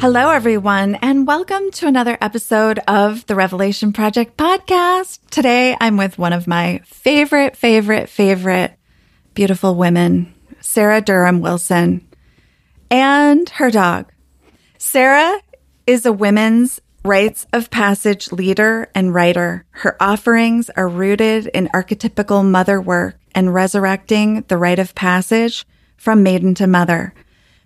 Hello, everyone, and welcome to another episode of the Revelation Project podcast. Today, I'm with one of my favorite, favorite, favorite beautiful women, Sarah Durham Wilson, and her dog. Sarah is a women's rites of passage leader and writer. Her offerings are rooted in archetypical mother work and resurrecting the rite of passage from maiden to mother.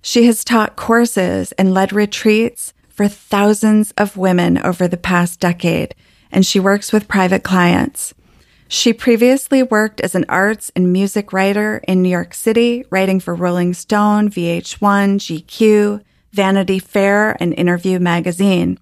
She has taught courses and led retreats for thousands of women over the past decade, and she works with private clients. She previously worked as an arts and music writer in New York City, writing for Rolling Stone, VH1, GQ, Vanity Fair, and Interview magazine.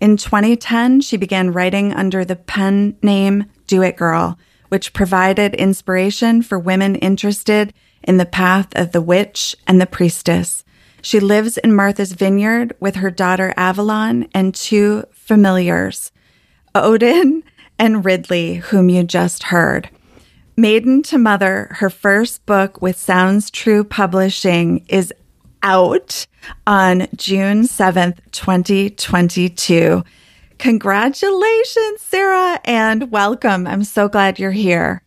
In 2010, she began writing under the pen name Do It Girl, which provided inspiration for women interested in the path of the witch and the priestess. She lives in Martha's Vineyard with her daughter Avalon and two familiars, Odin and Ridley, whom you just heard. Maiden to Mother, her first book with Sounds True Publishing, is out on June 7th, 2022. Congratulations, Sarah, and welcome. I'm so glad you're here.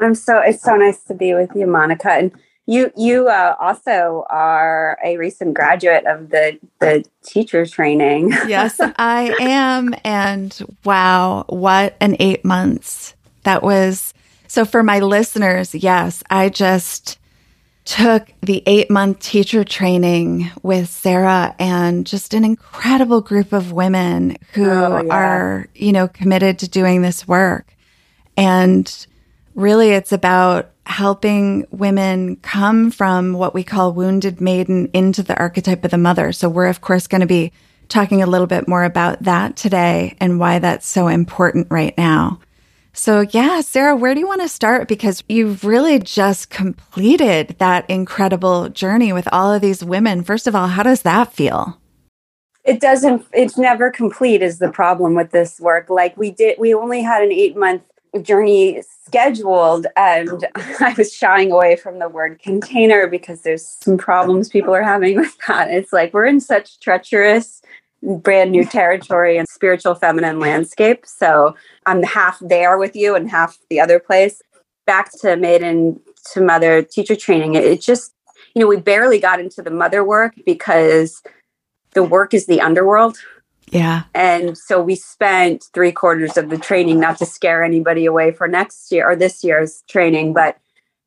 I'm so it's so nice to be with you, Monica. And you you uh, also are a recent graduate of the the teacher training. yes, I am. And wow, what an eight months that was. So for my listeners, yes, I just took the eight month teacher training with Sarah and just an incredible group of women who oh, yeah. are, you know, committed to doing this work. And really it's about helping women come from what we call wounded maiden into the archetype of the mother. So we're of course going to be talking a little bit more about that today and why that's so important right now. So yeah, Sarah, where do you want to start? Because you've really just completed that incredible journey with all of these women. First of all, how does that feel? It doesn't, it's never complete is the problem with this work. Like we did, we only had an eight month journey scheduled and I was shying away from the word container because there's some problems people are having with that. It's like we're in such treacherous brand new territory and spiritual feminine landscape. So I'm half there with you and half the other place. Back to maiden to mother teacher training. It just, you know, we barely got into the mother work because the work is the underworld yeah. And so we spent three quarters of the training, not to scare anybody away for next year or this year's training, but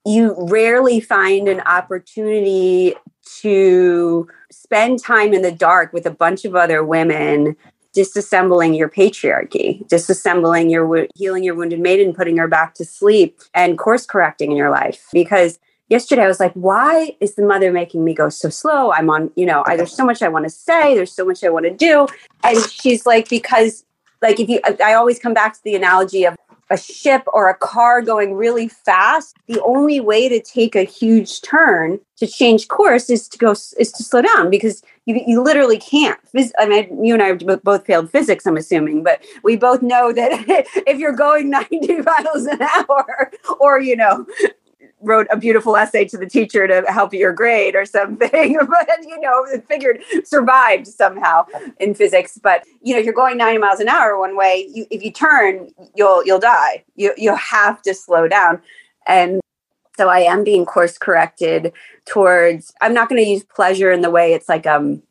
you rarely find an opportunity to spend time in the dark with a bunch of other women disassembling your patriarchy, disassembling your healing your wounded maiden, putting her back to sleep, and course correcting in your life. Because yesterday I was like, why is the mother making me go so slow? I'm on, you know, I, there's so much I want to say, there's so much I want to do. And she's like, because like if you I always come back to the analogy of a ship or a car going really fast, the only way to take a huge turn to change course is to go is to slow down because you, you literally can't. I mean, you and I both failed physics, I'm assuming, but we both know that if you're going 90 miles an hour or, you know, wrote a beautiful essay to the teacher to help your grade or something but you know figured survived somehow in physics. But you know if you're going 90 miles an hour one way you, if you turn you'll you'll die. You you have to slow down. And so i am being course corrected towards i'm not going to use pleasure in the way it's like um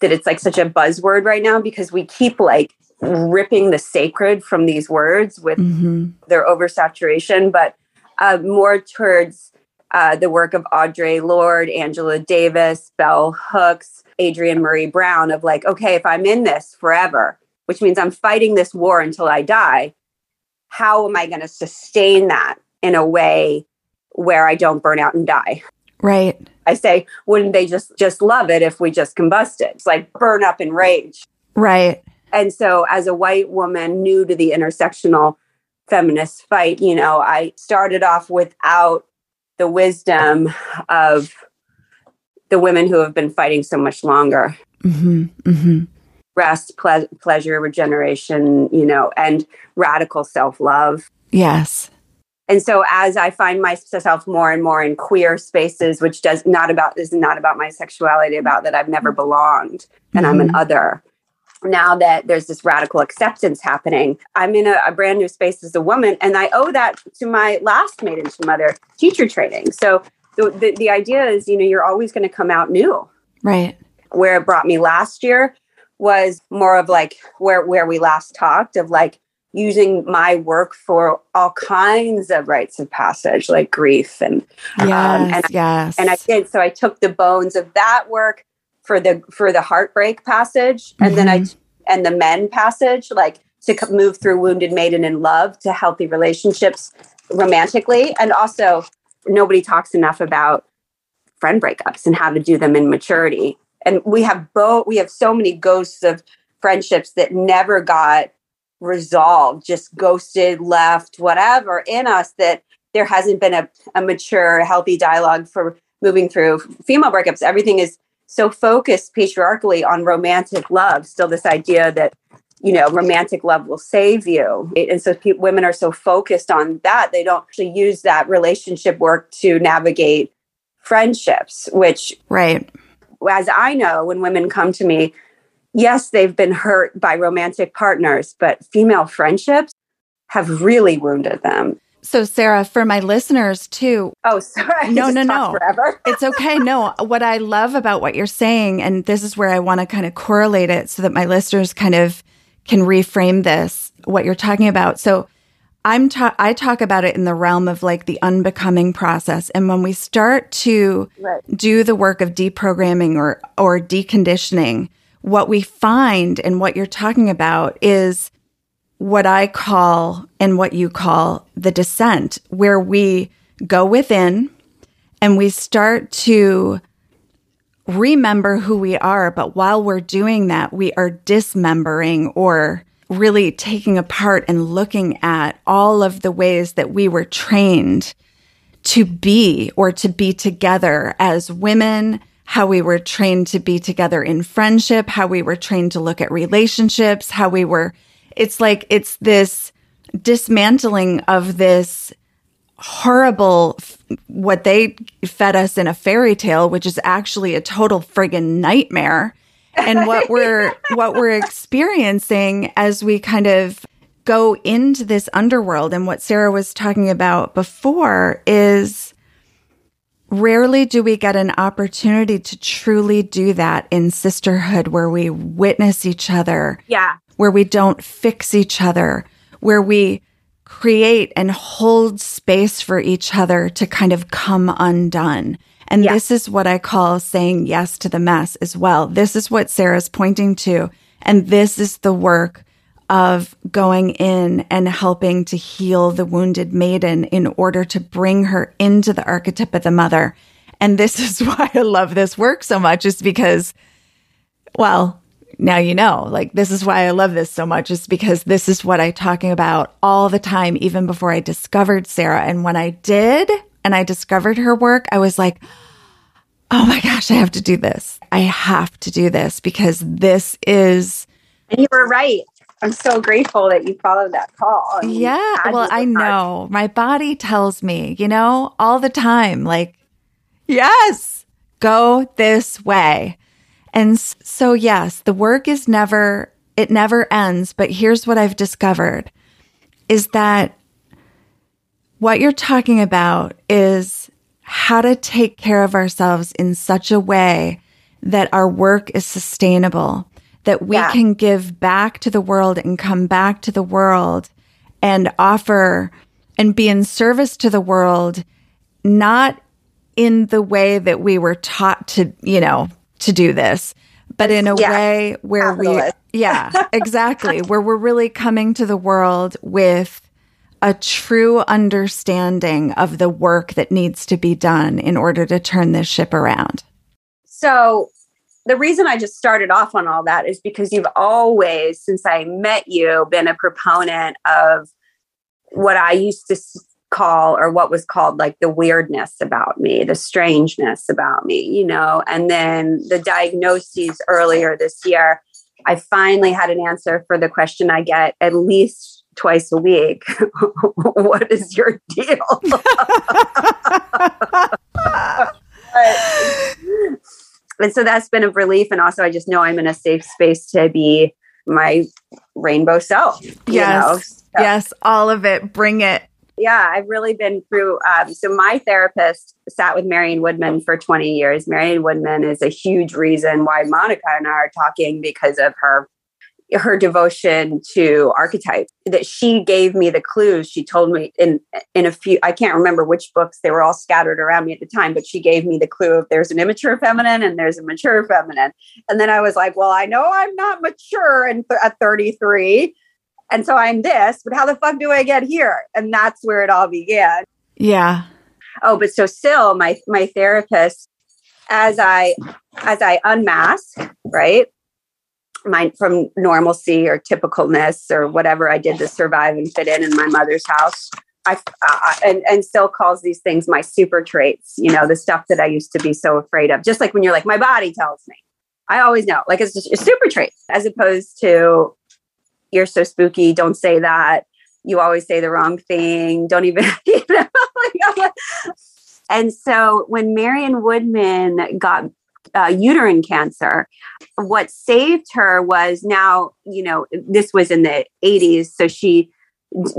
that it's like such a buzzword right now because we keep like ripping the sacred from these words with mm-hmm. their oversaturation but uh, more towards uh, the work of Audre Lorde, Angela Davis, Bell Hooks, Adrienne Maree Brown of like, okay, if I'm in this forever, which means I'm fighting this war until I die, how am I going to sustain that in a way where I don't burn out and die? Right. I say, wouldn't they just just love it if we just combusted? It's like burn up in rage. Right. And so as a white woman new to the intersectional feminist fight, you know, I started off without the wisdom of the women who have been fighting so much longer. Mm-hmm, mm-hmm. Rest, ple- pleasure, regeneration, you know, and radical self love. Yes. And so as I find myself more and more in queer spaces, which does not about is not about my sexuality, about that I've never belonged and mm-hmm. I'm an mm-hmm. other. Now that there's this radical acceptance happening, I'm in a, a, brand new space as a woman, and I owe that to my last maiden into Mother teacher training. So the, the, the idea is, you know, you're always going to come out new. Right. Where it brought me last year was more of like where where we last talked of like using my work for all kinds of rites of passage like grief and yes, um, and yes. and I did so I took the bones of that work for the for the heartbreak passage and mm-hmm. then I mm-hmm. and the men passage like to move through wounded maiden in love to healthy relationships romantically and also nobody talks enough about friend breakups and how to do them in maturity. And we have both, we have so many ghosts of friendships that never got resolved, just ghosted, left, whatever in us that there hasn't been a, a mature, healthy dialogue for moving through female breakups. Everything is so focused patriarchally on romantic love. Still, this idea that you know, romantic love will save you. And so pe- women are so focused on that, they don't actually use that relationship work to navigate friendships, which, right. As I know, when women come to me, yes, they've been hurt by romantic partners, but female friendships have really wounded them. So, Sarah, for my listeners too. Oh, sorry. No, no, no. it's okay. No, what I love about what you're saying, and this is where I want to kind of correlate it so that my listeners kind of can reframe this, what you're talking about. So I'm ta- I talk about it in the realm of like the unbecoming process. And when we start to right. do the work of deprogramming or or deconditioning, what we find and what you're talking about is what I call and what you call the descent, where we go within and we start to remember who we are. But while we're doing that, we are dismembering or really taking apart and looking at all of the ways that we were trained to be or to be together as women, how we were trained to be together in friendship, how we were trained to look at relationships, how we were, it's like, it's this dismantling of this horrible what they fed us in a fairy tale which is actually a total friggin nightmare. And what we're what we're experiencing as we kind of go into this underworld and what Sarah was talking about before is rarely do we get an opportunity to truly do that in sisterhood where we witness each other yeah where we don't fix each other where we create and hold space for each other to kind of come undone. And yeah. this is what I call saying yes to the mess as well. This is what Sarah's pointing to. And this is the work of going in and helping to heal the wounded maiden in order to bring her into the archetype of the mother. And this is why I love this work so much is because, well, now you know. Like, this is why I love this so much, is because this is what I'm talking about all the time, even before I discovered Sarah. And when I did and I discovered her work, I was like, oh my gosh, I have to do this. I have to do this because this is. And you were right. I'm so grateful that you followed that call. Yeah. Well, I know my body tells me, you know, all the time, like, yes, go this way. And so, yes, the work is never, it never ends. But here's what I've discovered is that what you're talking about is how to take care of ourselves in such a way that our work is sustainable, that we yeah. can give back to the world and come back to the world and offer and be in service to the world, not in the way that we were taught to, you know, to do this, but in a yeah. way where we, yeah, exactly, where we're really coming to the world with a true understanding of the work that needs to be done in order to turn this ship around. So, the reason I just started off on all that is because you've always, since I met you, been a proponent of what I used to call or what was called like the weirdness about me, the strangeness about me, you know. And then the diagnoses earlier this year, I finally had an answer for the question I get at least twice a week. what is your deal? and so that's been a relief. And also, I just know I'm in a safe space to be my rainbow self. Yes. So, yes. All of it. Bring it. Yeah. I've really been through. Um, so, my therapist sat with Marion Woodman for 20 years. Marion Woodman is a huge reason why Monica and I are talking because of her her devotion to archetype that she gave me the clues she told me in in a few i can't remember which books they were all scattered around me at the time but she gave me the clue of there's an immature feminine and there's a mature feminine and then i was like well i know i'm not mature and th- at 33 and so i'm this but how the fuck do i get here and that's where it all began yeah oh but so still my my therapist as i as i unmask right my from normalcy or typicalness or whatever I did to survive and fit in in my mother's house. I uh, and and still calls these things my super traits. You know, the stuff that I used to be so afraid of. Just like when you're like, my body tells me. I always know, like it's just a super trait, as opposed to you're so spooky. Don't say that. You always say the wrong thing. Don't even. You know, and so when Marion Woodman got uh, uterine cancer. What saved her was now, you know, this was in the 80s, so she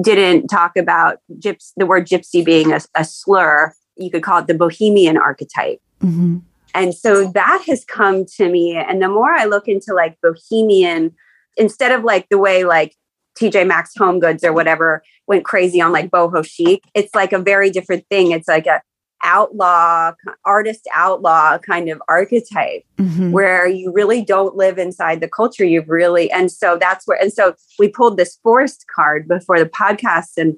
didn't talk about gyps- the word gypsy being a, a, slur. You could call it the bohemian archetype. Mm-hmm. And so that has come to me. And the more I look into like bohemian, instead of like the way like TJ Maxx Home Goods or whatever went crazy on like boho chic, it's like a very different thing. It's like a outlaw, artist outlaw kind of archetype mm-hmm. where you really don't live inside the culture. You've really, and so that's where, and so we pulled this forest card before the podcast, and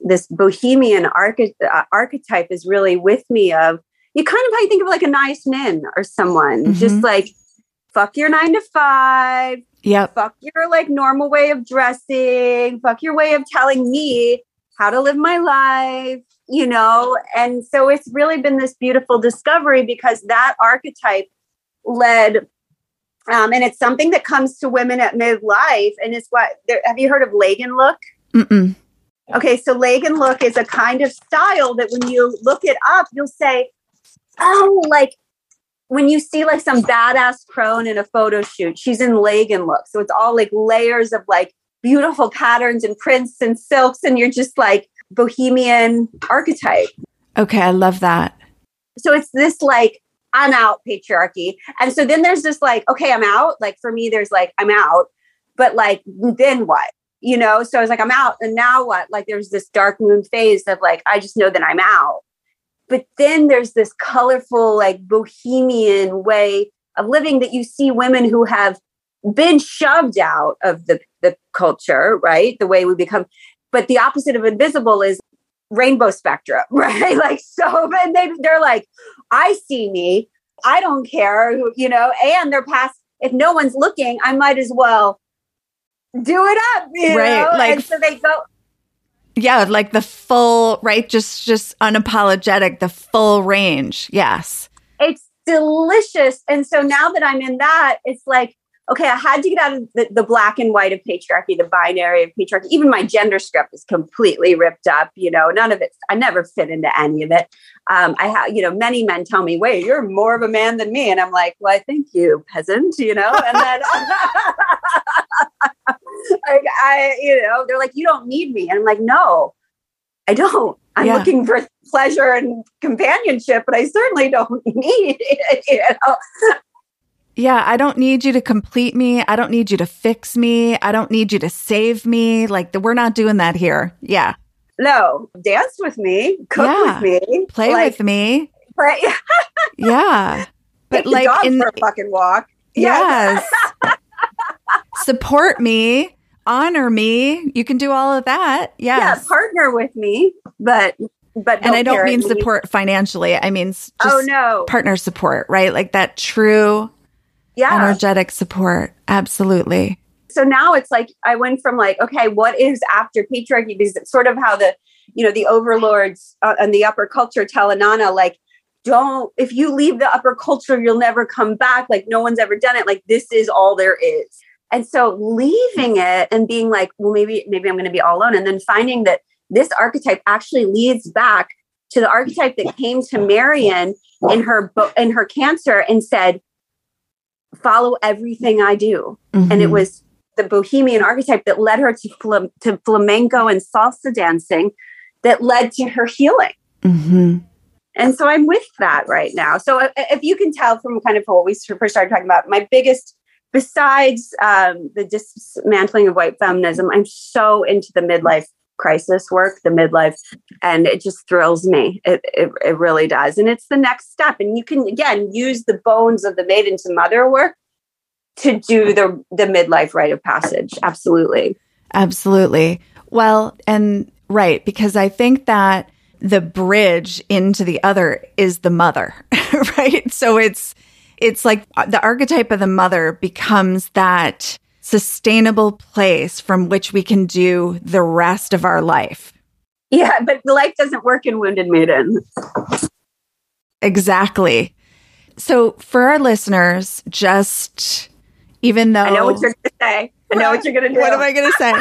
this bohemian arche- uh, archetype is really with me of you kind of how you think of like Anaïs Nin or someone, mm-hmm. just like fuck your nine to five. Yeah. Fuck your like normal way of dressing. Fuck your way of telling me how to live my life you know and so it's really been this beautiful discovery because that archetype led um, and it's something that comes to women at midlife and it's what have you heard of Lagenlook Mm-mm. okay so Lagenlook is a kind of style that when you look it up you'll say oh like when you see like some badass crone in a photo shoot she's in Lagenlook so it's all like layers of like beautiful patterns and prints and silks and you're just like bohemian archetype. Okay, I love that. So it's this like I'm out patriarchy. And so then there's this like, okay, I'm out. Like for me, there's like, I'm out, but like, then what? You know? So I was like, I'm out. And now what? Like there's this dark moon phase of like, I just know that I'm out. But then there's this colorful, like bohemian way of living that you see women who have been shoved out of the, the culture, right? The way we become, but the opposite of invisible is rainbow spectrum, right? Like, so, and they, they're like, I see me. I don't care, you know, and they're past, if no one's looking, I might as well do it up, right? Know? Like, and so they go, yeah, like the full, right? Just, just unapologetic, the full range. Yes. It's delicious. And so now that I'm in that, it's like, okay, I had to get out of the, the, black and white of patriarchy, the binary of patriarchy. Even my gender script is completely ripped up. You know, none of it, I never fit into any of it. Um, I have, you know, many men tell me, wait, you're more of a man than me. And I'm like, well, I thank you, peasant, you know, and then like, I, you know, they're like, you don't need me. And I'm like, no, I don't. I'm yeah. looking for pleasure and companionship, but I certainly don't need it. You know? Yeah, I don't need you to complete me. I don't need you to fix me. I don't need you to save me. Like, the, we're not doing that here. Yeah. No, dance with me, cook yeah. with me, play like, with me. Play. yeah. But Take like in for a fucking walk. Yes. Support me, honor me. You can do all of that. Yes. Yeah, partner with me, but but and I don't mean me. support financially. I mean oh no partner support, right? Like that true yeah. energetic support. Absolutely. so now it's like I went from like, okay, what is after patriarchy? Because it's sort of how the, you know, the overlords uh, and the upper culture tell Inanna, like, don't, if you leave the upper culture, you'll never come back. Like, no one's ever done it. Like, this is all there is. And so leaving it and being like, well, maybe, maybe I'm going to be all alone. And then finding that this archetype actually leads back to the archetype that came to Marion in her in her cancer and said, follow everything I do. Mm-hmm. And it mm-hmm. was the bohemian archetype that led her to, fl- to flamenco and salsa dancing that led to her healing. Mm-hmm. And so I'm with that right now. So if, if you can tell from kind of what we first started talking about, my biggest, besides um, the dismantling of white feminism, I'm so into the midlife crisis work, the midlife, and it just thrills me. It, it, it really does. And it's the next step. And you can, again, use the bones of the maiden to mother work to do the, the midlife rite of passage. Absolutely. Absolutely. Well, and right, because I think that the bridge into the other is the mother, right? So it's, it's like uh, the archetype of the mother becomes that sustainable place from which we can do the rest of our life. Yeah, but life doesn't work in Wounded Maiden. Exactly. So for our listeners, just even though I know what you're going to say, I know what you're going to do. What am I going to say?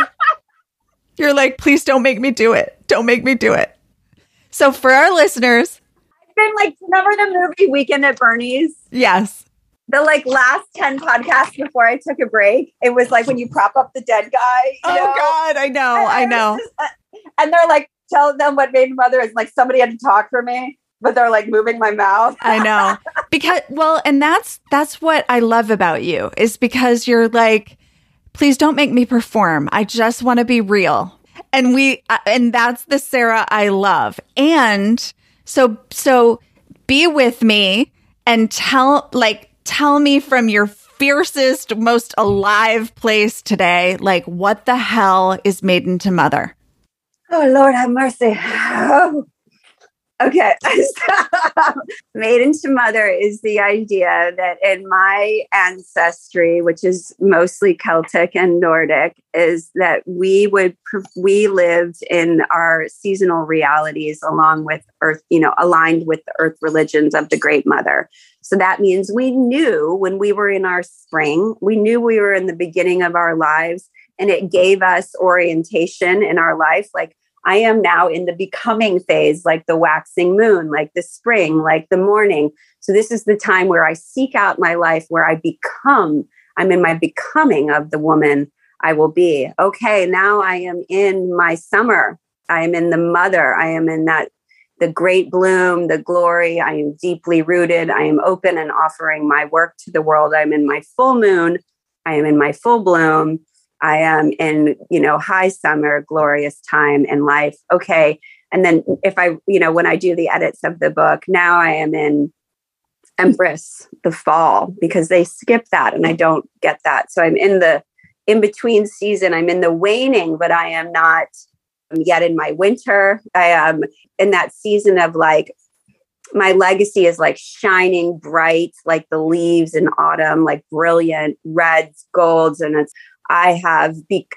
you're like, please don't make me do it. Don't make me do it. So for our listeners, been like, remember the movie Weekend at Bernie's? Yes the like last 10 podcasts before I took a break, it was like when you prop up the dead guy. oh know? God, I know, and I know. Just, uh, and they're like telling them what made mother is like somebody had to talk for me, but they're like moving my mouth. I know. Because well, and that's that's what I love about you is because you're like, please don't make me perform. I just want to be real. And we uh, and that's the Sarah I love. And so so be with me and tell like tell me from your fiercest, most alive place today, like what the hell is Maiden to Mother? Oh, Lord have mercy. Oh. Okay. Maiden to Mother is the idea that in my ancestry, which is mostly Celtic and Nordic, is that we would, we lived in our seasonal realities along with earth, you know, aligned with the earth religions of the Great Mother. So that means we knew when we were in our spring, we knew we were in the beginning of our lives, and it gave us orientation in our life. Like, I am now in the becoming phase, like the waxing moon, like the spring, like the morning. So, this is the time where I seek out my life, where I become, I'm in my becoming of the woman I will be. Okay, now I am in my summer. I am in the mother. I am in that the great bloom, the glory. I am deeply rooted. I am open and offering my work to the world. I'm in my full moon. I am in my full bloom. I am in, you know, high summer, glorious time in life. Okay. And then if I, you know, when I do the edits of the book, now I am in Empress, the fall, because they skip that and I don't get that. So I'm in the in between season. I'm in the waning, but I am not um, yet in my winter. I am in that season of like my legacy is like shining bright like the leaves in autumn like brilliant reds golds and it's i have be,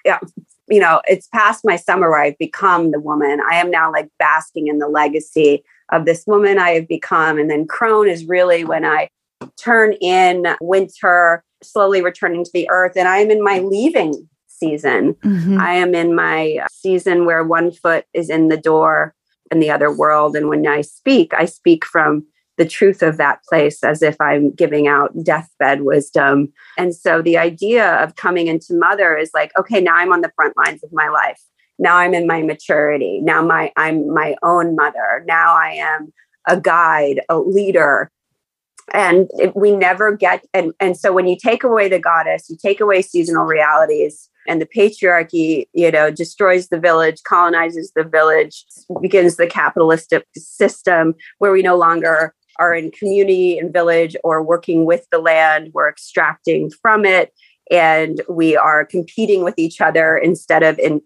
you know it's past my summer where i've become the woman i am now like basking in the legacy of this woman i have become and then crone is really when i turn in winter slowly returning to the earth and i am in my leaving season. Mm-hmm. I am in my season where one foot is in the door in the other world. And when I speak, I speak from the truth of that place as if I'm giving out deathbed wisdom. And so the idea of coming into mother is like, okay, now I'm on the front lines of my life. Now I'm in my maturity. Now my I'm my own mother. Now I am a guide, a leader. And it, we never get and and so when you take away the goddess, you take away seasonal realities, and the patriarchy you know destroys the village colonizes the village begins the capitalistic system where we no longer are in community and village or working with the land we're extracting from it and we are competing with each other instead of in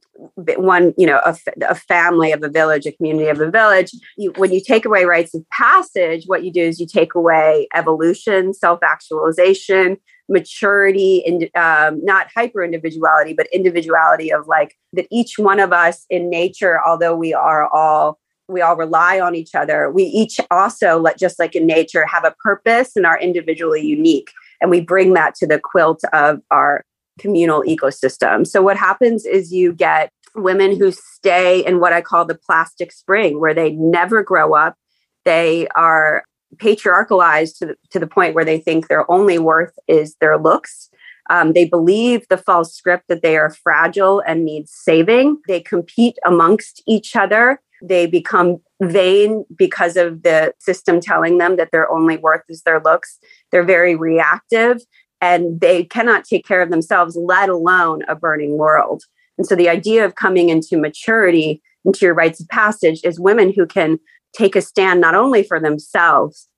one you know a, a family of a village a community of a village. You, when you take away rites of passage what you do is you take away evolution self-actualization maturity and um, not hyper individuality, but individuality of like that each one of us in nature, although we are all we all rely on each other, we each also, let just like in nature, have a purpose and are individually unique. And we bring that to the quilt of our communal ecosystem. So what happens is you get women who stay in what I call the plastic spring, where they never grow up. They are patriarchalized to the, to the point where they think their only worth is their looks. Um, they believe the false script that they are fragile and need saving. They compete amongst each other. They become vain because of the system telling them that their only worth is their looks. They're very reactive and they cannot take care of themselves, let alone a burning world. And so the idea of coming into maturity, into your rites of passage, is women who can take a stand not only for themselves,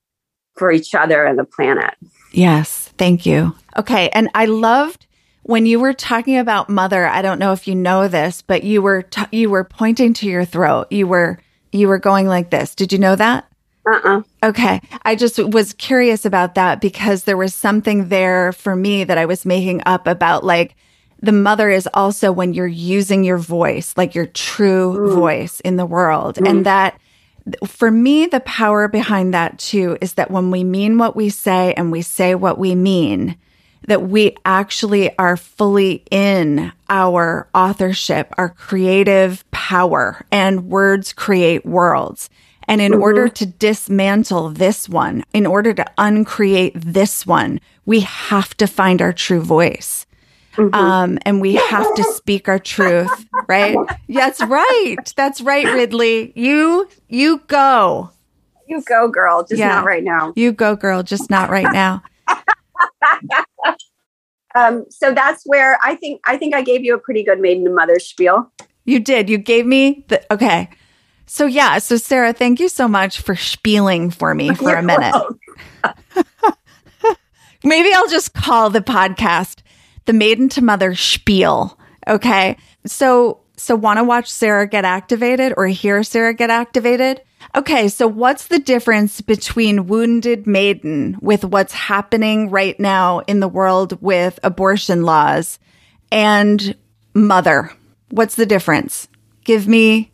for each other and the planet. Yes, thank you. Okay, and I loved when you were talking about mother. I don't know if you know this, but you were t- you were pointing to your throat. You were you were going like this. Did you know that? Uh-uh. Okay. I just was curious about that because there was something there for me that I was making up about like the mother is also when you're using your voice, like your true mm. voice in the world. Mm. And that for me, the power behind that too is that when we mean what we say and we say what we mean, that we actually are fully in our authorship, our creative power, and words create worlds. And in mm-hmm. order to dismantle this one, in order to uncreate this one, we have to find our true voice. Mm-hmm. Um, and we have to speak our truth, right? That's right. That's right, Ridley. You, you go. You go, girl. Just yeah. not right now. You go, girl. Just not right now. Um, so that's where I think I think I gave you a pretty good maiden and mother spiel. You did. You gave me the okay. So yeah. So Sarah, thank you so much for spieling for me for You're a minute. Maybe I'll just call the podcast the maiden to mother spiel. Okay. So, so want to watch Sarah get activated or hear Sarah get activated? Okay. So what's the difference between wounded maiden with what's happening right now in the world with abortion laws and mother? What's the difference? Give me.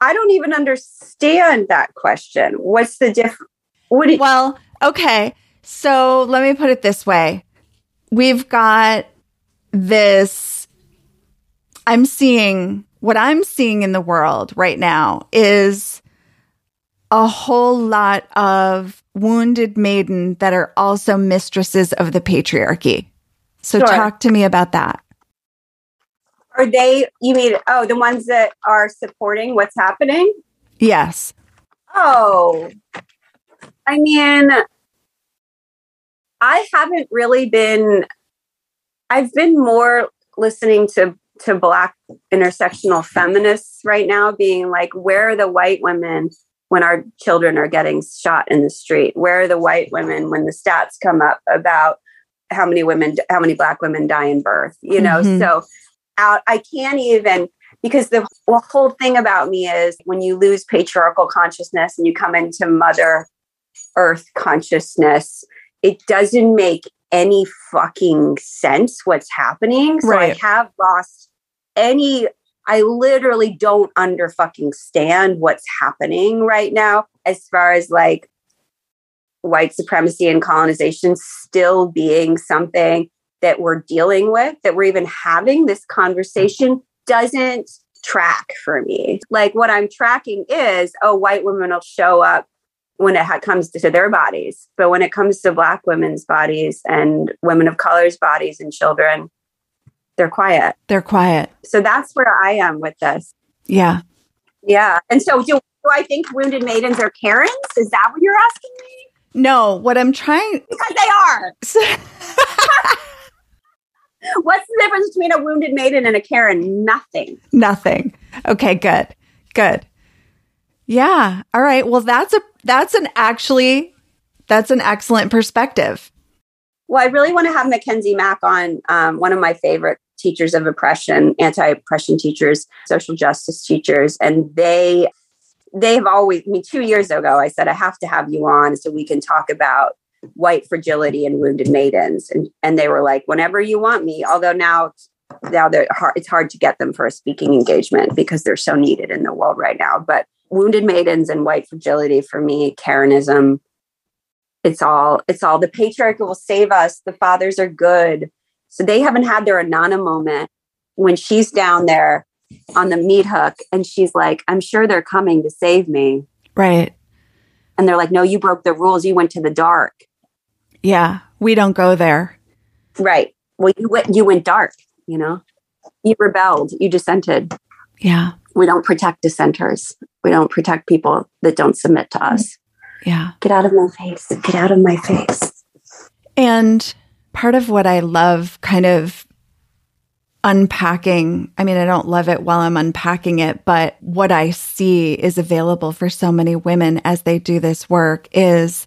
I don't even understand that question. What's the difference? What well, okay. So let me put it this way we've got this. I'm seeing what I'm seeing in the world right now is a whole lot of wounded maiden that are also mistresses of the patriarchy. So sure. talk to me about that. Are they, you mean, oh, the ones that are supporting what's happening? Yes. Oh, I mean, I haven't really been, I've been more listening to to black intersectional feminists right now being like where are the white women when our children are getting shot in the street where are the white women when the stats come up about how many women how many black women die in birth you know mm-hmm. so out i can't even because the whole thing about me is when you lose patriarchal consciousness and you come into mother earth consciousness it doesn't make any fucking sense what's happening. So right. I have lost any I literally don't under fucking stand what's happening right now as far as like white supremacy and colonization still being something that we're dealing with, that we're even having this conversation doesn't track for me. Like what I'm tracking is, oh, white women will show up when it ha- comes to, to their bodies. But when it comes to Black women's bodies and women of color's bodies and children, they're quiet. They're quiet. So that's where I am with this. Yeah. Yeah. And so do, do I think wounded maidens are Karens? Is that what you're asking me? No, what I'm trying because they are. What's the difference between a wounded maiden and a Karen? Nothing. Nothing. Okay, good. Good. Yeah. All right. Well, that's a that's an actually that's an excellent perspective. Well, I really want to have Mackenzie Mack on, um, one of my favorite teachers of oppression, anti-oppression teachers, social justice teachers, and they they have always. I mean, two years ago, I said I have to have you on so we can talk about white fragility and wounded maidens. And, and they were like, whenever you want me, although now now they're hard, it's hard to get them for a speaking engagement because they're so needed in the world right now. But wounded maidens and white fragility for me, Karenism, it's all it's all the patriarchy will save us. The fathers are good. So they haven't had their Inanna moment when she's down there on the meat hook and she's like, I'm sure they're coming to save me. Right. And they're like, No, you broke the rules. You went to the dark. Yeah. We don't go there. Right. Well, you went you went dark, you know? You rebelled, you dissented. Yeah. We don't protect dissenters. We don't protect people that don't submit to us. Yeah. Get out of my face. Get out of my face. And part of what I love kind of unpacking, I mean, I don't love it while I'm unpacking it, but what I see is available for so many women as they do this work is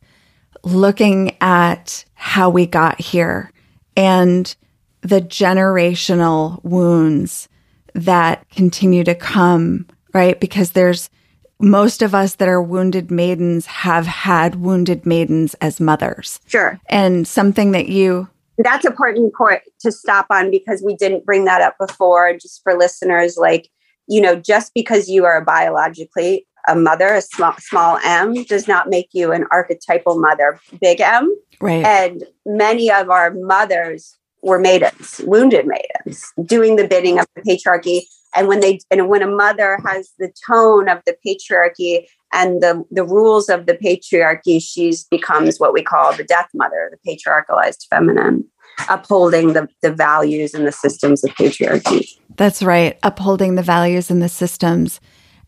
looking at how we got here and the generational wounds that continue to come, right? Because there's most of us that are wounded maidens have had wounded maidens as mothers. Sure. And something that you that's important point to stop on because we didn't bring that up before just for listeners like you know just because you are biologically a mother a small small m does not make you an archetypal mother big m. Right. And many of our mothers were maidens wounded maidens doing the bidding of the patriarchy. And when they and when a mother has the tone of the patriarchy and the the rules of the patriarchy she's becomes what we call the death mother the patriarchalized feminine upholding the, the values and the systems of patriarchy that's right upholding the values and the systems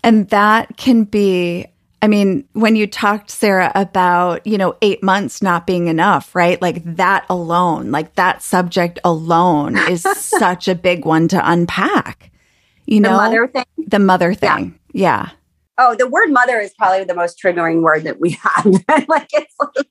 and that can be I mean, when you talked, Sarah, about, you know, eight months not being enough, right? Like that alone, like that subject alone is such a big one to unpack. You know, the mother thing. The mother thing. Yeah. yeah. Oh, the word mother is probably the most triggering word that we have. like it's like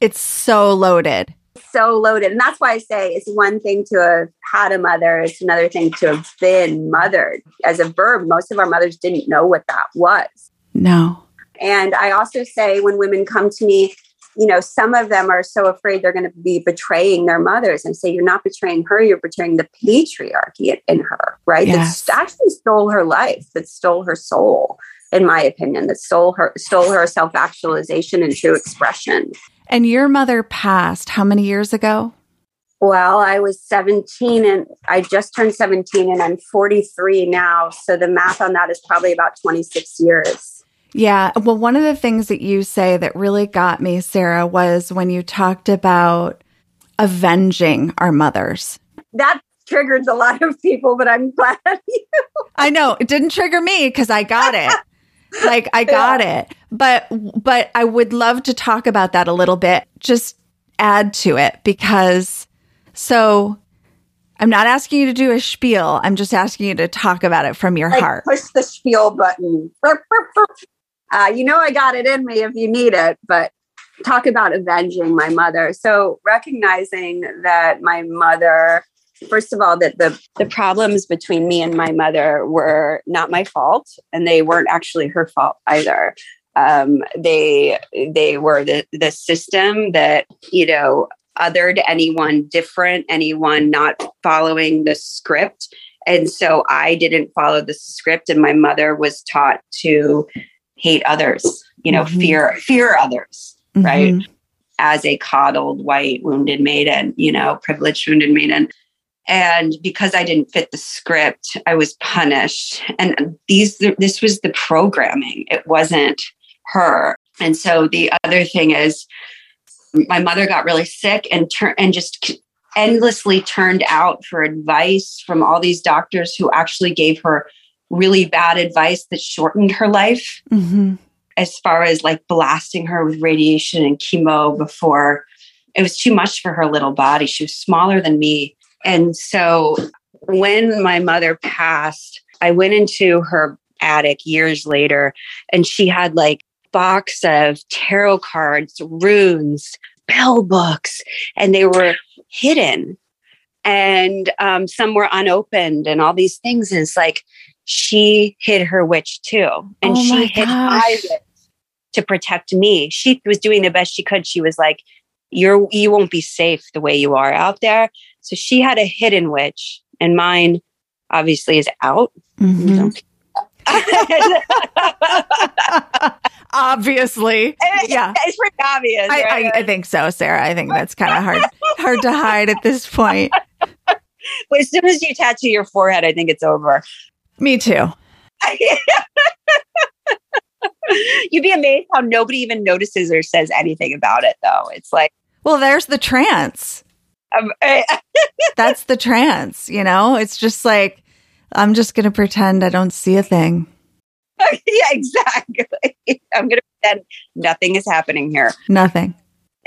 it's so loaded. So loaded. And that's why I say it's one thing to have had a mother, it's another thing to have been mothered. As a verb, most of our mothers didn't know what that was. No. And I also say when women come to me, you know, some of them are so afraid they're going to be betraying their mothers and say, you're not betraying her, you're betraying the patriarchy in her, right? Yes. That actually stole her life, that stole her soul, in my opinion, that stole her, stole her self actualization and true expression. And your mother passed how many years ago? Well, I was 17 and I just turned 17 and I'm 43 now. So the math on that is probably about 26 years. Yeah. Well, one of the things that you say that really got me, Sarah, was when you talked about avenging our mothers. That triggered a lot of people, but I'm glad you. I know it didn't trigger me because I got it. Like I got yeah. it. But but I would love to talk about that a little bit. Just add to it because so I'm not asking you to do a spiel. I'm just asking you to talk about it from your like heart. Push the spiel button. Uh, you know, I got it in me if you need it, but talk about avenging my mother. So recognizing that my mother, first of all, that the, the problems between me and my mother were not my fault and they weren't actually her fault either. Um, they they were the the system that you know othered anyone different, anyone not following the script. And so I didn't follow the script, and my mother was taught to hate others, you know, mm-hmm. fear fear others, mm-hmm. right? As a coddled white wounded maiden, you know, privileged wounded maiden. And because I didn't fit the script, I was punished. And these this was the programming. It wasn't her. And so the other thing is my mother got really sick and tur- and just endlessly turned out for advice from all these doctors who actually gave her really bad advice that shortened her life mm-hmm. as far as like blasting her with radiation and chemo before it was too much for her little body. She was smaller than me. And so when my mother passed, I went into her attic years later and she had like box of tarot cards, runes, bell books, and they were hidden and um, some were unopened and all these things. And it's like she hid her witch too. And oh she hid my witch to protect me. She was doing the best she could. She was like, you're you won't be safe the way you are out there. So she had a hidden witch, and mine obviously is out. Mm-hmm. Obviously, yeah, it's pretty obvious. I, right? I, I, think so, Sarah. I think that's kind of hard hard to hide at this point. But as soon as you tattoo your forehead, I think it's over. Me too. You'd be amazed how nobody even notices or says anything about it, though. It's like, well, there's the trance. Um, That's the trance, you know? It's just like, I'm just going to pretend I don't see a thing. yeah, exactly. I'm going to pretend nothing is happening here. Nothing.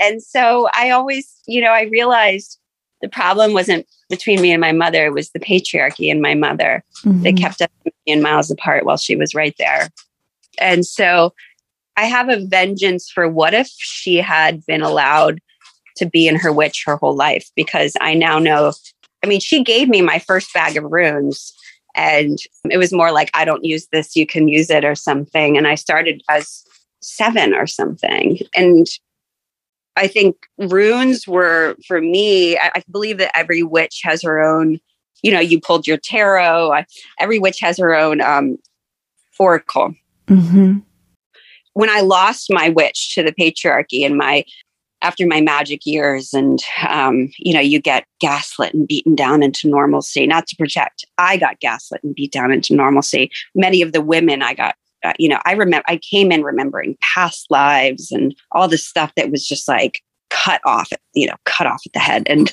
And so I always, you know, I realized the problem wasn't between me and my mother, it was the patriarchy and my mother mm-hmm. that kept us a million miles apart while she was right there. And so I have a vengeance for what if she had been allowed to be in her witch her whole life because I now know. I mean, she gave me my first bag of runes, and it was more like, I don't use this, you can use it, or something. And I started as seven or something. And I think runes were for me, I, I believe that every witch has her own, you know, you pulled your tarot, I, every witch has her own um, oracle. Mm-hmm. When I lost my witch to the patriarchy and my after my magic years and um, you know you get gaslit and beaten down into normalcy. Not to protect i got gaslit and beat down into normalcy. Many of the women i got uh, you know i remember i came in remembering past lives and all this stuff that was just like cut off you know cut off at the head. And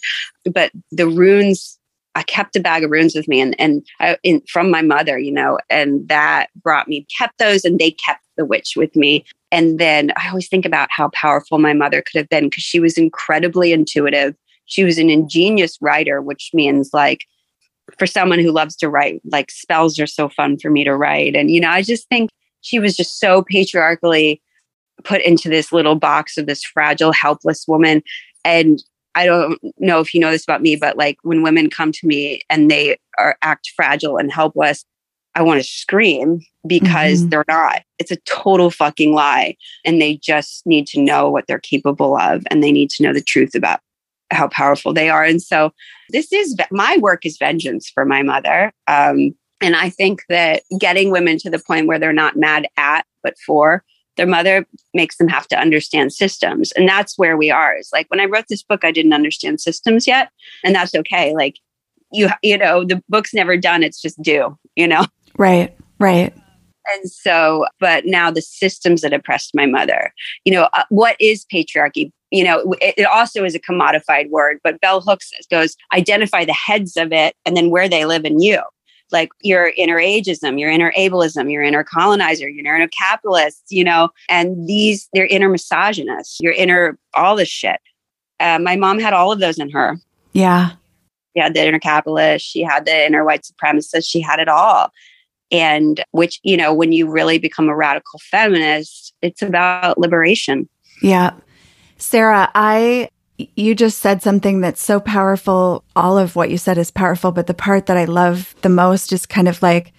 but the runes I kept a bag of runes with me and and I, in, from my mother, you know, and that brought me kept those and they kept the witch with me. And then I always think about how powerful my mother could have been because she was incredibly intuitive. She was an ingenious writer, which means like for someone who loves to write, like spells are so fun for me to write. And, you know, I just think she was just so patriarchally put into this little box of this fragile, helpless woman. And I don't know if you know this about me, but like when women come to me and they are act fragile and helpless, I want to scream because mm-hmm. they're not. It's a total fucking lie. And they just need to know what they're capable of and they need to know the truth about how powerful they are. And so this is my work is vengeance for my mother. Um, and I think that getting women to the point where they're not mad at, but for their mother makes them have to understand systems. And that's where we are. Is like when I wrote this book, I didn't understand systems yet. And that's okay. Like you, you know, the book's never done. It's just due, you know? Right, right. And so, but now the systems that oppressed my mother, you know, uh, what is patriarchy? You know, it, it, also is a commodified word, but Bell Hooks goes identify the heads of it and then where they live in you. Like your inner ageism, your inner ableism, your inner colonizer, your inner capitalist, you know, and these, they're inner misogynists, your inner, all this shit. Uh, my mom had all of those in her. Yeah. She had the inner capitalist, she had the inner white supremacist, she had it all and which you know when you really become a radical feminist it's about liberation yeah sarah i you just said something that's so powerful all of what you said is powerful but the part that i love the most is kind of like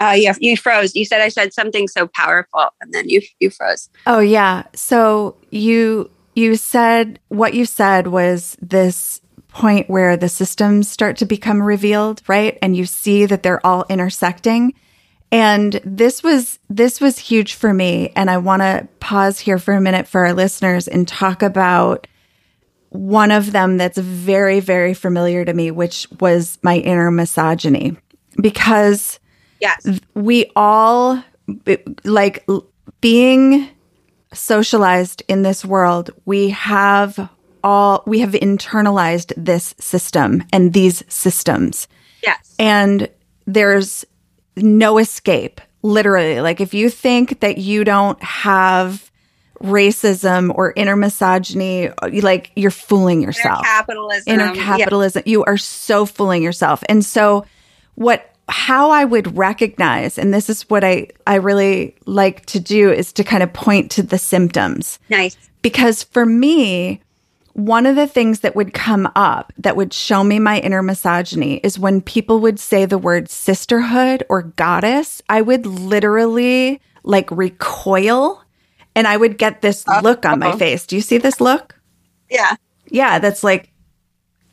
uh, yeah, you froze. You said I said something so powerful, and then you you froze. Oh yeah. So you you said what you said was this point where the systems start to become revealed, right? And you see that they're all intersecting. And this was this was huge for me and I want to pause here for a minute for our listeners and talk about one of them that's very very familiar to me which was my inner misogyny because yes we all like being socialized in this world we have all we have internalized this system and these systems. Yes. And there's no escape, literally. Like if you think that you don't have racism or inner misogyny, like you're fooling yourself. Inner capitalism. Inner capitalism. Yeah. You are so fooling yourself. And so what how I would recognize, and this is what I, I really like to do is to kind of point to the symptoms. Nice. Because for me, one of the things that would come up that would show me my inner misogyny is when people would say the word sisterhood or goddess, I would literally like recoil and I would get this uh, look on uh-huh. my face. Do you see this look? Yeah. Yeah, that's like,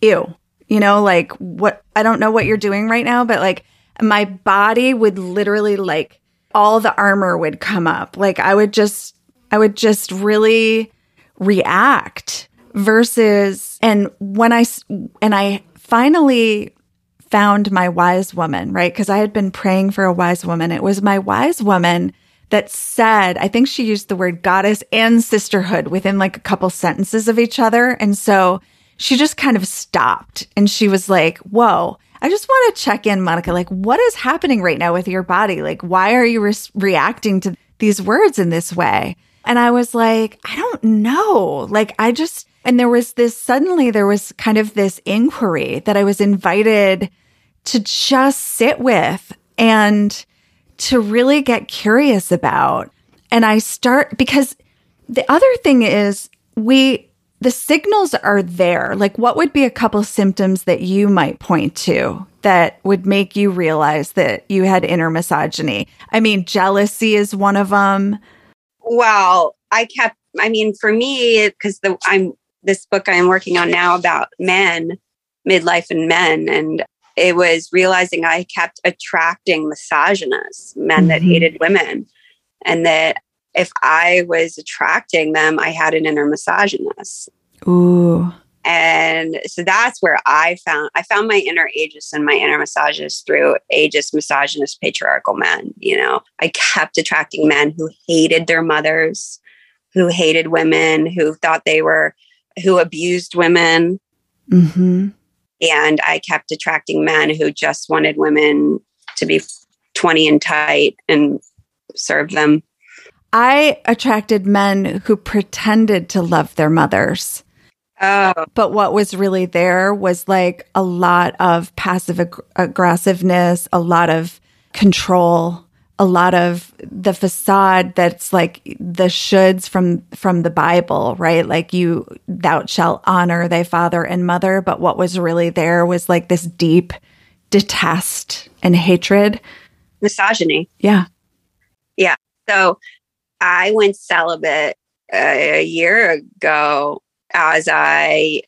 ew. You know, like what, I don't know what you're doing right now, but like my body would literally like all the armor would come up. Like I would just, I would just really react versus, and when I, and I finally found my wise woman, right? Because I had been praying for a wise woman. It was my wise woman that said, I think she used the word goddess and sisterhood within like a couple sentences of each other. And so she just kind of stopped and she was like, Whoa, I just want to check in, Monica. Like, what is happening right now with your body? Like, why are you re- reacting to these words in this way? And I was like, I don't know. Like, I just, and there was this suddenly, there was kind of this inquiry that I was invited to just sit with and to really get curious about. And I start because the other thing is we, the signals are there. Like, what would be a couple symptoms that you might point to that would make you realize that you had inner misogyny? I mean, jealousy is one of them. Well, I kept, I mean, for me, because the I'm this book I'm working on now about men, midlife and men, and it was realizing I kept attracting misogynists, men mm-hmm. that hated women, and that if I was attracting them, I had an inner misogynist. Ooh. And so that's where I found I found my inner ageist and my inner misogynist through ageist, misogynist, patriarchal men. You know, I kept attracting men who hated their mothers, who hated women, who thought they were, who abused women. Mm-hmm. And I kept attracting men who just wanted women to be 20 and tight and serve them. I attracted men who pretended to love their mothers. Oh. But what was really there was like a lot of passive ag- aggressiveness, a lot of control, a lot of the facade that's like the shoulds from from the bible right? Like you thou shalt honor thy father and mother. But what was really there was like this deep detest and hatred. Misogyny. Yeah. Yeah. So i went celibate a year ago as i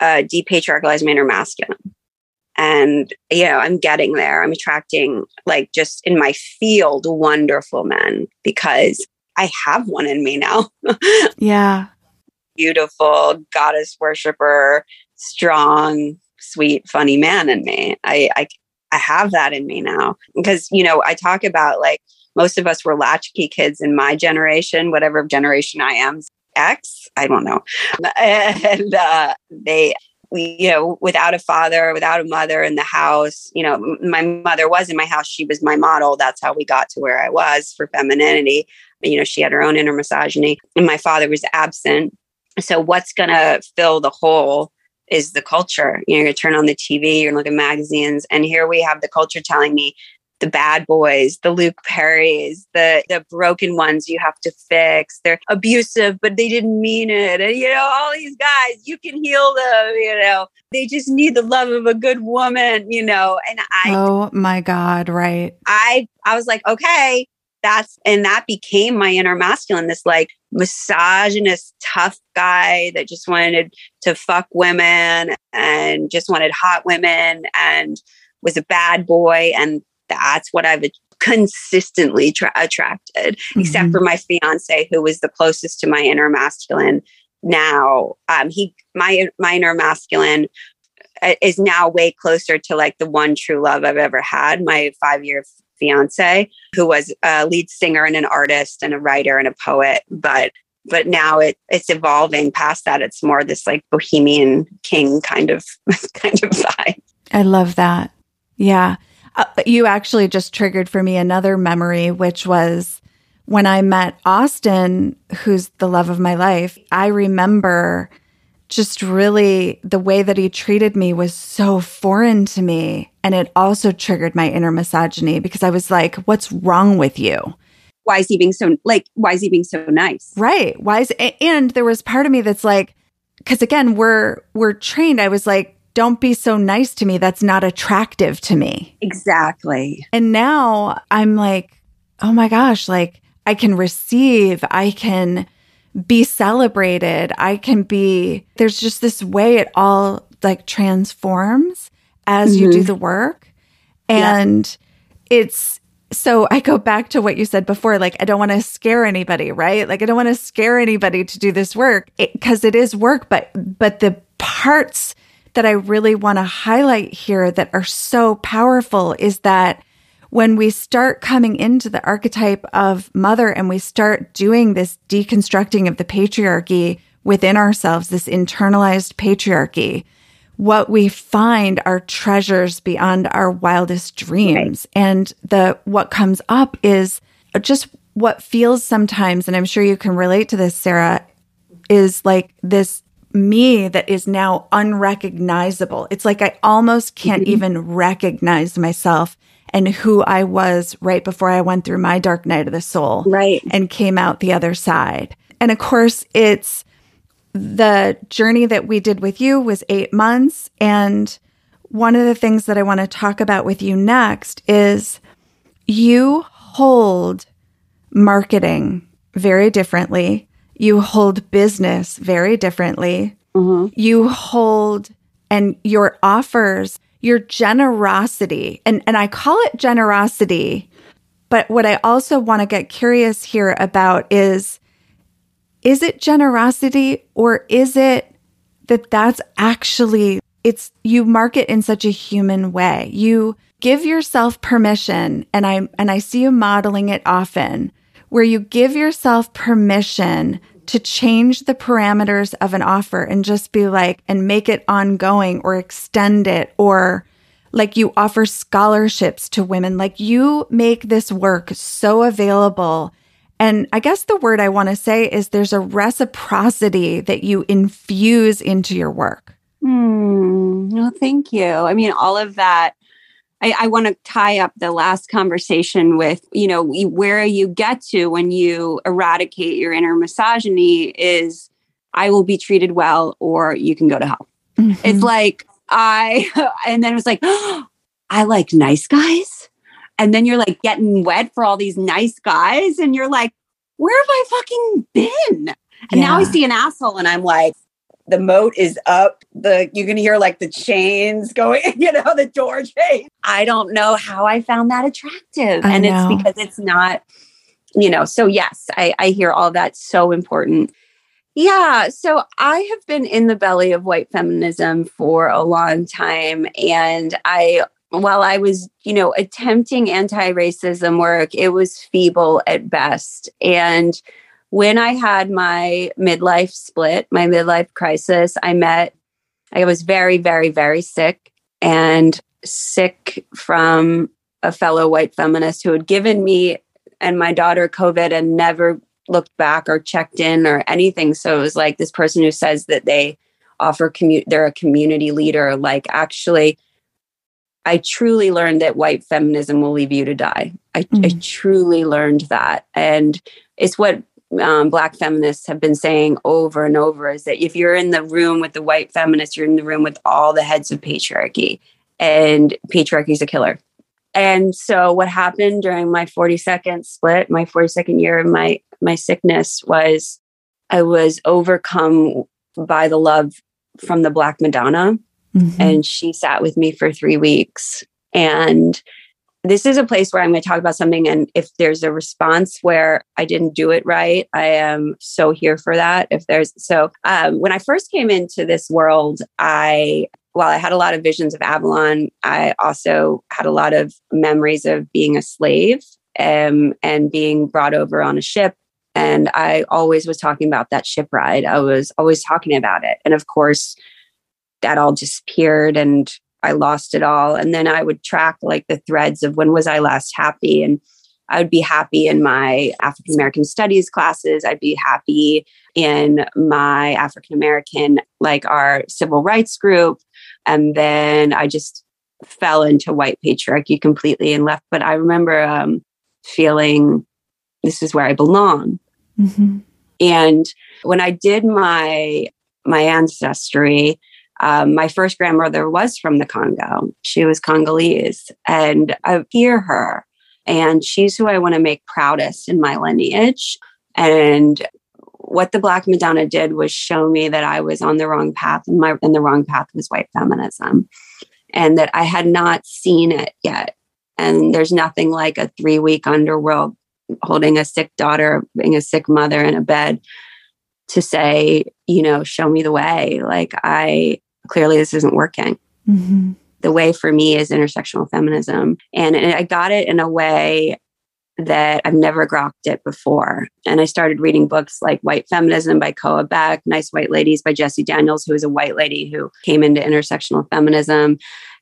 uh, depatriarchalized my inner masculine and you know i'm getting there. I'm attracting like just in my field wonderful men because i have one in me now. Yeah. Beautiful goddess worshiper strong sweet funny man in me. I i i have that in me now. Because you know i talk about like most of us were latchkey kids in my generation whatever generation i am X, I don't know. And uh, they you know, without a father, without a mother in the house, you know, my mother was in my house. She was my model. That's how we got to where I was for femininity. You know, she had her own inner misogyny, and my father was absent. So, what's going to fill the hole is the culture. You know, you turn on the TV, you look at magazines, and here we have the culture telling me the bad boys, the Luke Perrys, the the broken ones you have to fix. They're abusive, but they didn't mean it. And you know, all these guys, you can heal them, you know. They just need the love of a good woman, you know. And I Oh my God, right. I I was like, okay, that's and that became my inner masculine, this like misogynist, tough guy that just wanted to fuck women and just wanted hot women and was a bad boy and that's what I've consistently tra- attracted, mm-hmm. except for my fiance, who was the closest to my inner masculine. Now, um, he my my inner masculine uh, is now way closer to like the one true love I've ever had. My five year fiance, who was a lead singer and an artist and a writer and a poet, but but now it it's evolving past that. It's more this like bohemian king kind of kind of vibe. I love that. Yeah. Uh, you actually just triggered for me another memory, which was when I met Austin, who's the love of my life. I remember just really the way that he treated me was so foreign to me. And it also triggered my inner misogyny because I was like, what's wrong with you? Why is he being so like, why is he being so nice? Right. Why is, and there was part of me that's like, because again, we're, we're trained. I was like, don't be so nice to me. That's not attractive to me. Exactly. And now I'm like, oh my gosh, like I can receive, I can be celebrated. I can be, there's just this way it all like transforms as mm-hmm. you do mm-hmm. the work. And yeah. it's, so I go back to what you said before like I don't want to scare anybody, right? Like I don't want to scare anybody to do this work because it, it is work, but but the parts that I really want to highlight here that are so powerful is that when we start coming into the archetype of mother and we start doing this deconstructing of the patriarchy within ourselves, this internalized patriarchy, what we find are treasures beyond our wildest dreams. Right. And the what comes up is just what feels sometimes, and I'm sure you can relate to this, Sarah, is like this me that is now unrecognizable. It's like I almost can't mm-hmm. even recognize myself and who I was right before I went through my dark night of the soul. Right. And came out the other side. And of course, it's the journey that we did with you was eight months. And one of the things that I want to talk about with you next is you hold marketing very differently. You hold business very differently. Mm-hmm. You hold and your offers, your generosity, and, and I call it generosity. But what I also want to get curious here about is is it generosity or is it that that's actually it's you market in such a human way. You give yourself permission and I and I see you modeling it often where you give yourself permission to change the parameters of an offer and just be like and make it ongoing or extend it or like you offer scholarships to women like you make this work so available and I guess the word I want to say is there's a reciprocity that you infuse into your work. Hmm. No, thank you. I mean, all of that. I, I want to tie up the last conversation with, you know, where you get to when you eradicate your inner misogyny is I will be treated well or you can go to hell. Mm-hmm. It's like, I, and then it was like, oh, I like nice guys and then you're like getting wet for all these nice guys and you're like where have i fucking been and yeah. now i see an asshole and i'm like the moat is up the you can hear like the chains going you know the door chain i don't know how i found that attractive I and know. it's because it's not you know so yes i i hear all that so important yeah, so I have been in the belly of white feminism for a long time and I while I was, you know, attempting anti racism work, it was feeble at best. And when I had my midlife split, my midlife crisis, I met, I was very, very, very sick and sick from a fellow white feminist who had given me and my daughter COVID and never looked back or checked in or anything. So it was like this person who says that they offer commu- they're a community leader, like actually I truly learned that white feminism will leave you to die. I, mm. I truly learned that. And it's what um, black feminists have been saying over and over is that if you're in the room with the white feminists, you're in the room with all the heads of patriarchy, and patriarchy is a killer. And so, what happened during my 42nd split, my 42nd year of my my sickness, was I was overcome by the love from the Black Madonna Mm-hmm. And she sat with me for three weeks. And this is a place where I'm going to talk about something. And if there's a response where I didn't do it right, I am so here for that. If there's so, um, when I first came into this world, I, while I had a lot of visions of Avalon, I also had a lot of memories of being a slave um, and being brought over on a ship. And I always was talking about that ship ride. I was always talking about it. And of course, that all disappeared and I lost it all. And then I would track like the threads of when was I last happy. And I would be happy in my African American studies classes. I'd be happy in my African American, like our civil rights group. And then I just fell into white patriarchy completely and left. But I remember um, feeling this is where I belong. Mm-hmm. And when I did my my ancestry, um, my first grandmother was from the Congo. She was Congolese. And I hear her, and she's who I want to make proudest in my lineage. And what the Black Madonna did was show me that I was on the wrong path, and my and the wrong path was white feminism, and that I had not seen it yet. And there's nothing like a three week underworld holding a sick daughter, being a sick mother in a bed to say, you know, show me the way. Like, I clearly this isn't working. Mm-hmm. The way for me is intersectional feminism. And, and I got it in a way that I've never grokked it before. And I started reading books like White Feminism by Koa Beck, Nice White Ladies by Jessie Daniels, who is a white lady who came into intersectional feminism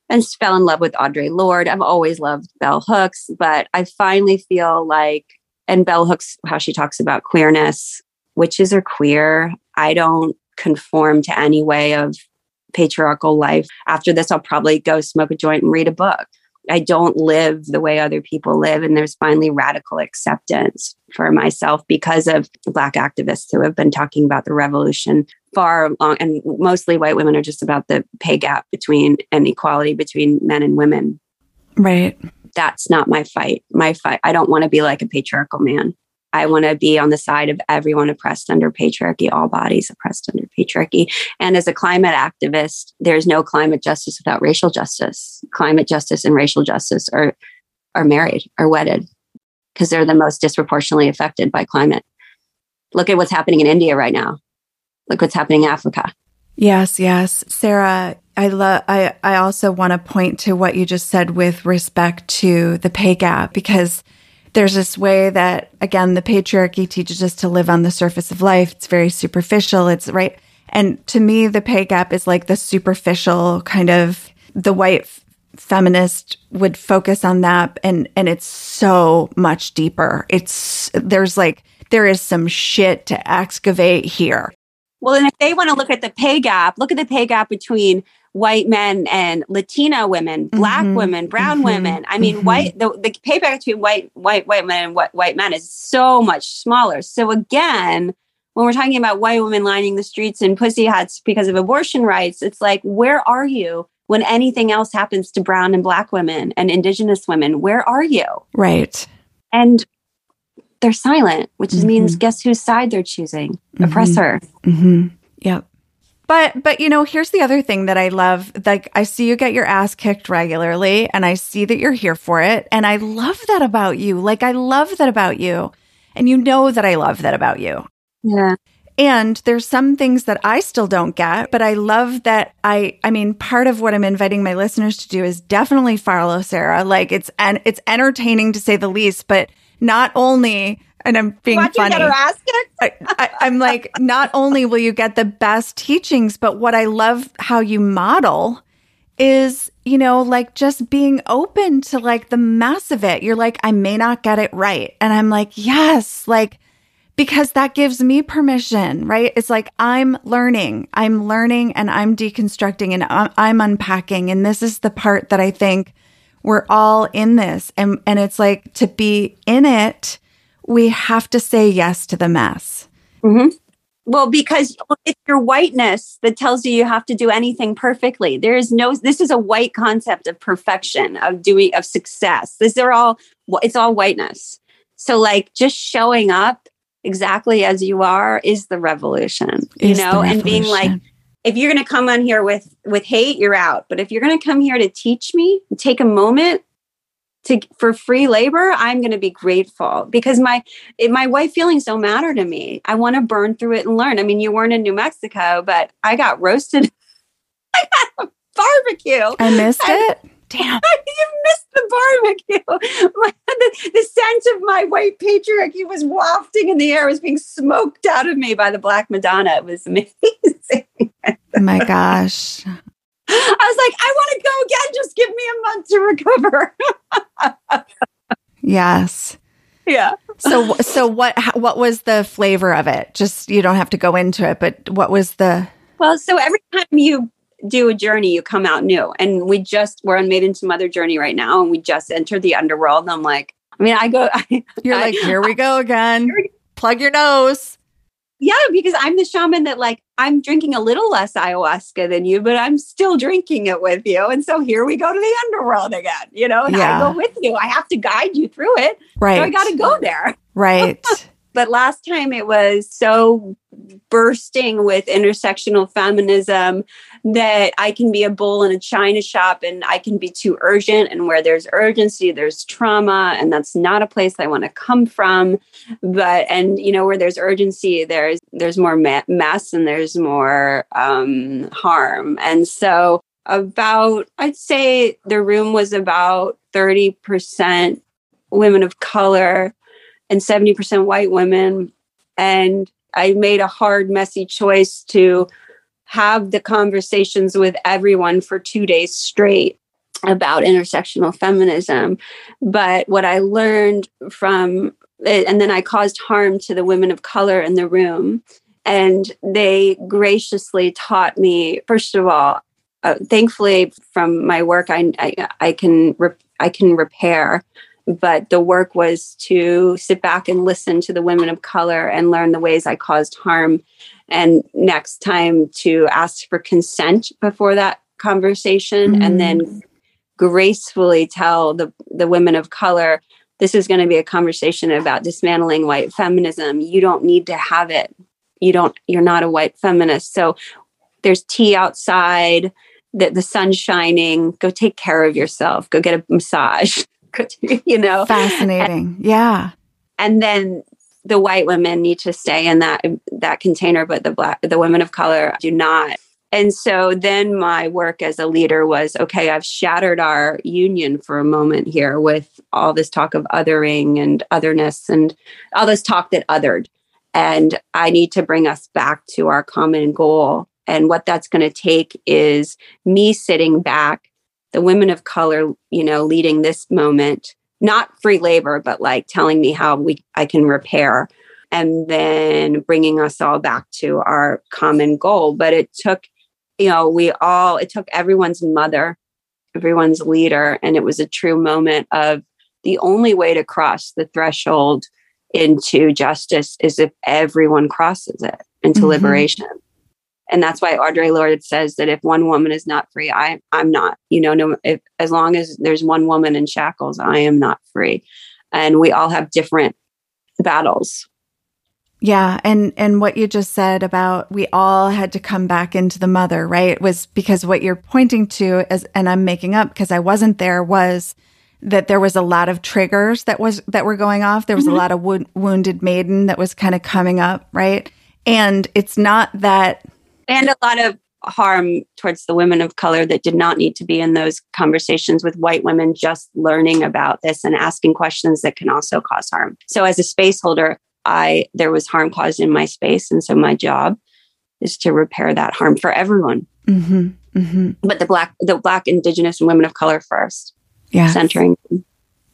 and fell in love with Audre Lorde. I've always loved Bell Hooks, but I finally feel like, and Bell Hooks, how she talks about queerness, witches are queer. I don't conform to any way of patriarchal life. After this, I'll probably go smoke a joint and read a book. I don't live the way other people live. And there's finally radical acceptance for myself because of Black activists who have been talking about the revolution far long. And mostly white women are just about the pay gap between and equality between men and women. Right. That's not my fight. My fight, I don't want to be like a patriarchal man. I want to be on the side of everyone oppressed under patriarchy, all bodies oppressed under patriarchy. And as a climate activist, there's no climate justice without racial justice. Climate justice and racial justice are are married, are wedded, because they're the most disproportionately affected by climate. Look at what's happening in India right now. Look what's happening in Africa. Yes, yes. Sarah, I love I I also want to point to what you just said with respect to the pay gap because there's this way that, again, the patriarchy teaches us to live on the surface of life. It's very superficial. It's right. And to me, the pay gap is like the superficial kind of the white feminist would focus on that. And, and it's so much deeper. It's, there's like, there is some shit to excavate here. Well, and if they want to look at the pay gap, look at the pay gap between white men and Latina women, black mm-hmm. women, brown mm-hmm. women. I mean, mm-hmm. white the, the payback between white white white men and white, white men is so much smaller. So again, when we're talking about white women lining the streets in pussy hats because of abortion rights, it's like, where are you when anything else happens to brown and black women and indigenous women? Where are you? Right. And they're silent, which means mm-hmm. guess whose side they're choosing? Mm-hmm. Oppressor. Mm-hmm. But but you know, here's the other thing that I love. Like I see you get your ass kicked regularly and I see that you're here for it and I love that about you. Like I love that about you. And you know that I love that about you. Yeah. And there's some things that I still don't get, but I love that I I mean part of what I'm inviting my listeners to do is definitely follow Sarah. Like it's and it's entertaining to say the least, but not only and I'm being Watch funny. I, am like, not only will you get the best teachings, but what I love how you model is, you know, like just being open to like the mess of it. You're like, I may not get it right. And I'm like, yes, like, because that gives me permission, right? It's like I'm learning, I'm learning and I'm deconstructing and I'm unpacking. And this is the part that I think we're all in this. And, and it's like to be in it we have to say yes to the mess. Mm-hmm. Well, because it's your whiteness that tells you you have to do anything perfectly. There is no, this is a white concept of perfection, of doing, of success. These are all, it's all whiteness. So, like, just showing up exactly as you are is the revolution, you is know, and being like, if you're going to come on here with with hate you're out but if you're going to come here to teach me take a moment to for free labor i'm going to be grateful because my it, my white feelings don't matter to me. I want to burn through it and learn. I mean you weren't in new mexico but i got roasted. I got a barbecue. I missed it? Damn you missed the barbecue. My, the, the scent of my white patriarchy was wafting in the air. It was being smoked out of me by the black madonna. It was amazing. Oh my gosh I was like, I want to go again. Just give me a month to recover. yes. Yeah. So so what what was the flavor of it? Just you don't have to go into it, but what was the Well, so every time you do a journey, you come out new. And we just we're on Maiden to Mother journey right now, and we just entered the underworld. And I'm like, I mean, I go. I, You're I, like, here we go again. Plug your nose. Yeah, because I'm the shaman that like I'm drinking a little less ayahuasca than you, but I'm still drinking it with you. And so here we go to the underworld again, you know, and yeah. I go with you. I have to guide you through it. Right. So I got to go there. Right. but last time it was so bursting with intersectional feminism that I can be a bull in a china shop and I can be too urgent. And where there's urgency, there's trauma. And that's not a place I want to come from. But, and, you know, where there's urgency, there's, there's more mess and there's more um, harm. And so, about, I'd say the room was about 30% women of color and 70% white women. And I made a hard, messy choice to have the conversations with everyone for two days straight about intersectional feminism. But what I learned from it, and then I caused harm to the women of color in the room. And they graciously taught me, first of all, uh, thankfully from my work, I, I, I can re- I can repair but the work was to sit back and listen to the women of color and learn the ways I caused harm. And next time to ask for consent before that conversation mm. and then gracefully tell the, the women of color this is going to be a conversation about dismantling white feminism. You don't need to have it. You don't, you're not a white feminist. So there's tea outside, the, the sun's shining. Go take care of yourself. Go get a massage. you know. Fascinating. And, yeah. And then the white women need to stay in that that container, but the black the women of color do not. And so then my work as a leader was okay, I've shattered our union for a moment here with all this talk of othering and otherness and all this talk that othered. And I need to bring us back to our common goal. And what that's going to take is me sitting back the women of color, you know, leading this moment, not free labor, but like telling me how we I can repair and then bringing us all back to our common goal. But it took, you know, we all, it took everyone's mother, everyone's leader. And it was a true moment of the only way to cross the threshold into justice is if everyone crosses it into mm-hmm. liberation and that's why Audre Lorde says that if one woman is not free, I I'm not. You know, no, if, as long as there's one woman in shackles, I am not free. And we all have different battles. Yeah, and and what you just said about we all had to come back into the mother, right? Was because what you're pointing to as and I'm making up because I wasn't there was that there was a lot of triggers that was that were going off. There was mm-hmm. a lot of wo- wounded maiden that was kind of coming up, right? And it's not that and a lot of harm towards the women of color that did not need to be in those conversations with white women just learning about this and asking questions that can also cause harm. So as a space holder i there was harm caused in my space. And so my job is to repair that harm for everyone. Mm-hmm, mm-hmm. but the black the black indigenous and women of color first. Yeah centering them.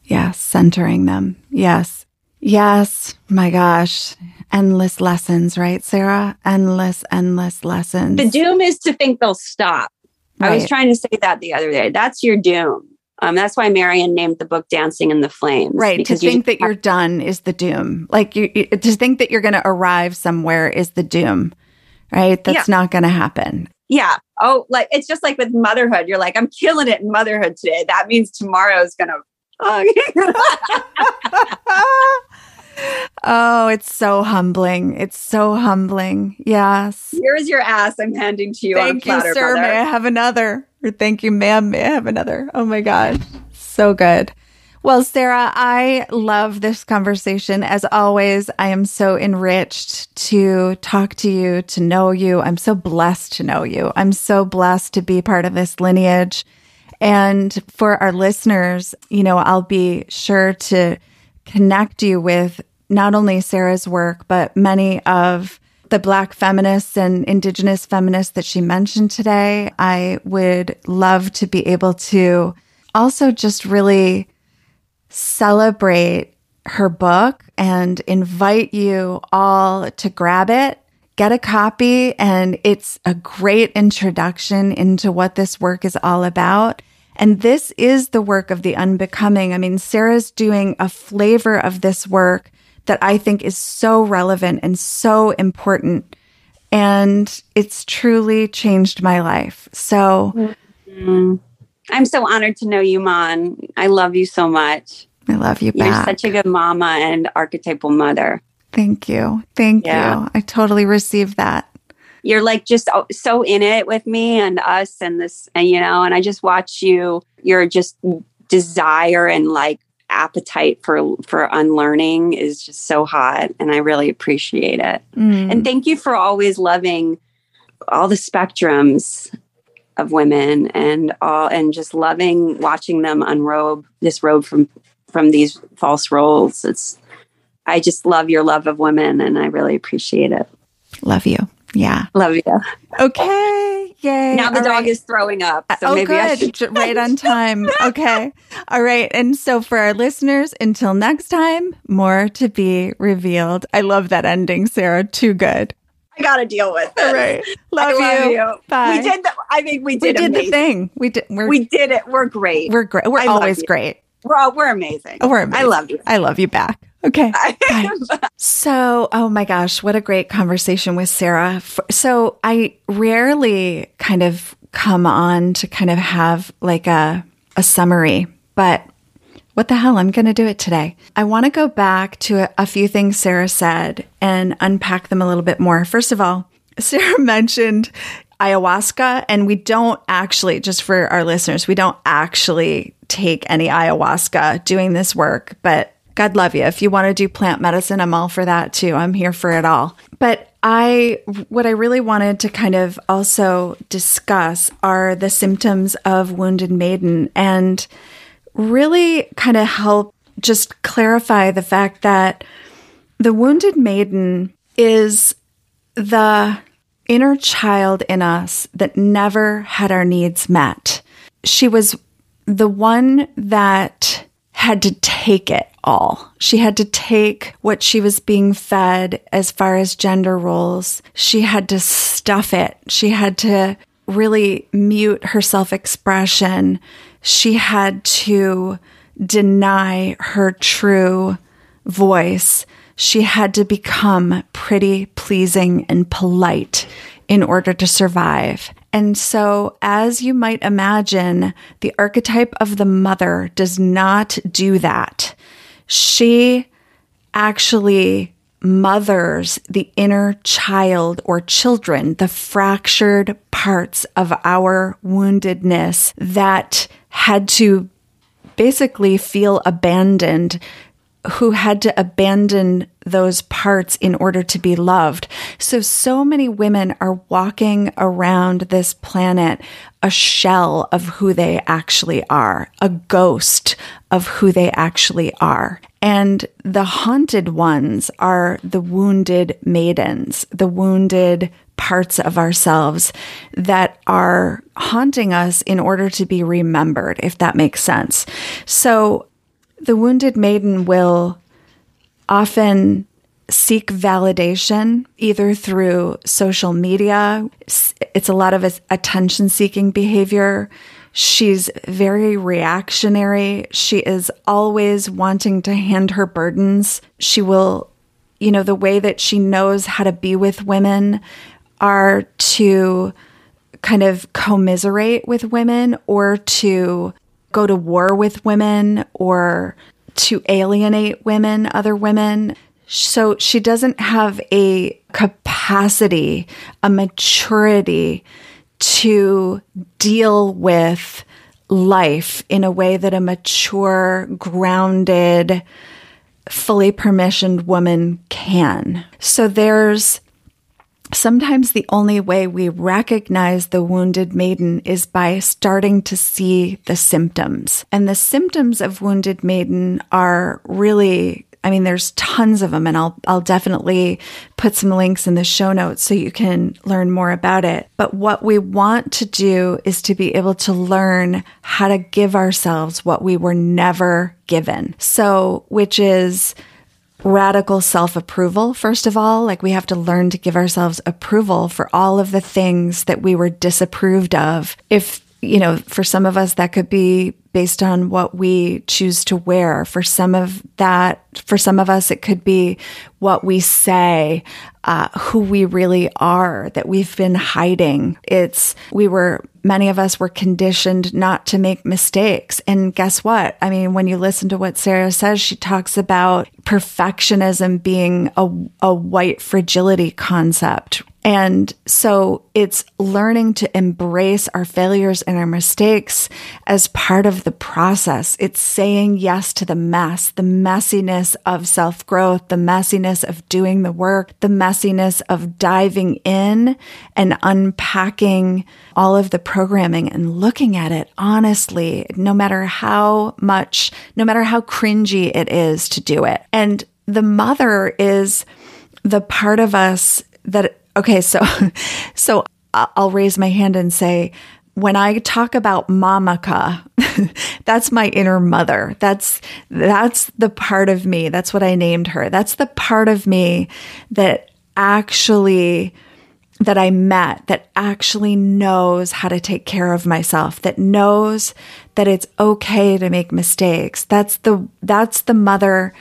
yes centering them. Yes yes my gosh endless lessons, right, Sarah? Endless, endless lessons. The doom is to think they'll stop. Right. I was trying to say that the other day. That's your doom. Um, that's why Marion named the book "Dancing in the Flames." Right. To think that you're done is the doom. Like you, you to think that you're going to arrive somewhere is the doom. Right. That's yeah. not going to happen. Yeah. Oh, like it's just like with motherhood. You're like, I'm killing it in motherhood today. That means tomorrow is going to. Oh, Oh, it's so humbling. It's so humbling. Yes. Here's your ass. I'm handing to you. Thank you, platter, sir. Brother. May I have another? Or thank you, ma'am. May I have another? Oh my gosh. So good. Well, Sarah, I love this conversation. As always, I am so enriched to talk to you, to know you. I'm so blessed to know you. I'm so blessed to be part of this lineage. And for our listeners, you know, I'll be sure to connect you with not only Sarah's work, but many of the Black feminists and Indigenous feminists that she mentioned today. I would love to be able to also just really celebrate her book and invite you all to grab it, get a copy, and it's a great introduction into what this work is all about. And this is the work of the unbecoming. I mean, Sarah's doing a flavor of this work that I think is so relevant and so important. And it's truly changed my life. So mm-hmm. I'm so honored to know you, Mon. I love you so much. I love you back. You're such a good mama and archetypal mother. Thank you. Thank Yeah. you. I totally received that. You're like just so in it with me and us and this, and you know, and I just watch you. Your just desire and like appetite for for unlearning is just so hot, and I really appreciate it. Mm. And thank you for always loving all the spectrums of women and all and just loving watching them unrobe this robe from from these false roles. It's I just love your love of women and I really appreciate it. Love you. Yeah. Love you. Okay. Yay. Now the All dog right. is throwing up. So oh, maybe I should right on time. Okay. All right. And so for our listeners, until next time, more to be revealed. I love that ending, Sarah. Too good. I gotta deal with it. All right. Love, you. you. Bye. We did the I think we did, We did, did the thing. We did. We're We did it. We're great. we're great. We're I always great. We're all, we're amazing. Oh, we're amazing. I love you. I love you back. Okay. So, oh my gosh, what a great conversation with Sarah. So, I rarely kind of come on to kind of have like a a summary, but what the hell? I'm going to do it today. I want to go back to a, a few things Sarah said and unpack them a little bit more. First of all, Sarah mentioned ayahuasca, and we don't actually, just for our listeners, we don't actually take any ayahuasca doing this work, but God love you. If you want to do plant medicine, I'm all for that too. I'm here for it all. But I, what I really wanted to kind of also discuss are the symptoms of wounded maiden and really kind of help just clarify the fact that the wounded maiden is the inner child in us that never had our needs met. She was the one that had to take it all. She had to take what she was being fed as far as gender roles. She had to stuff it. She had to really mute her self expression. She had to deny her true voice. She had to become pretty, pleasing, and polite in order to survive. And so, as you might imagine, the archetype of the mother does not do that. She actually mothers the inner child or children, the fractured parts of our woundedness that had to basically feel abandoned, who had to abandon those parts in order to be loved. So, so many women are walking around this planet a shell of who they actually are, a ghost of who they actually are. And the haunted ones are the wounded maidens, the wounded parts of ourselves that are haunting us in order to be remembered, if that makes sense. So the wounded maiden will often seek validation either through social media. It's a lot of attention seeking behavior. She's very reactionary. She is always wanting to hand her burdens. She will, you know, the way that she knows how to be with women are to kind of commiserate with women or to go to war with women or to alienate women, other women. So she doesn't have a capacity, a maturity to deal with life in a way that a mature, grounded, fully permissioned woman can. So there's Sometimes the only way we recognize the wounded maiden is by starting to see the symptoms. And the symptoms of wounded maiden are really I mean, there's tons of them, and I'll I'll definitely put some links in the show notes so you can learn more about it. But what we want to do is to be able to learn how to give ourselves what we were never given. So, which is radical self approval, first of all. Like we have to learn to give ourselves approval for all of the things that we were disapproved of. If you know, for some of us, that could be based on what we choose to wear. For some of that, for some of us, it could be what we say, uh, who we really are that we've been hiding. It's, we were, many of us were conditioned not to make mistakes. And guess what? I mean, when you listen to what Sarah says, she talks about perfectionism being a, a white fragility concept, and so it's learning to embrace our failures and our mistakes as part of the process. It's saying yes to the mess, the messiness of self growth, the messiness of doing the work, the messiness of diving in and unpacking all of the programming and looking at it honestly, no matter how much, no matter how cringy it is to do it. And the mother is the part of us that Okay, so so I'll raise my hand and say when I talk about mamaka, that's my inner mother. That's that's the part of me. That's what I named her. That's the part of me that actually that I met that actually knows how to take care of myself, that knows that it's okay to make mistakes. That's the that's the mother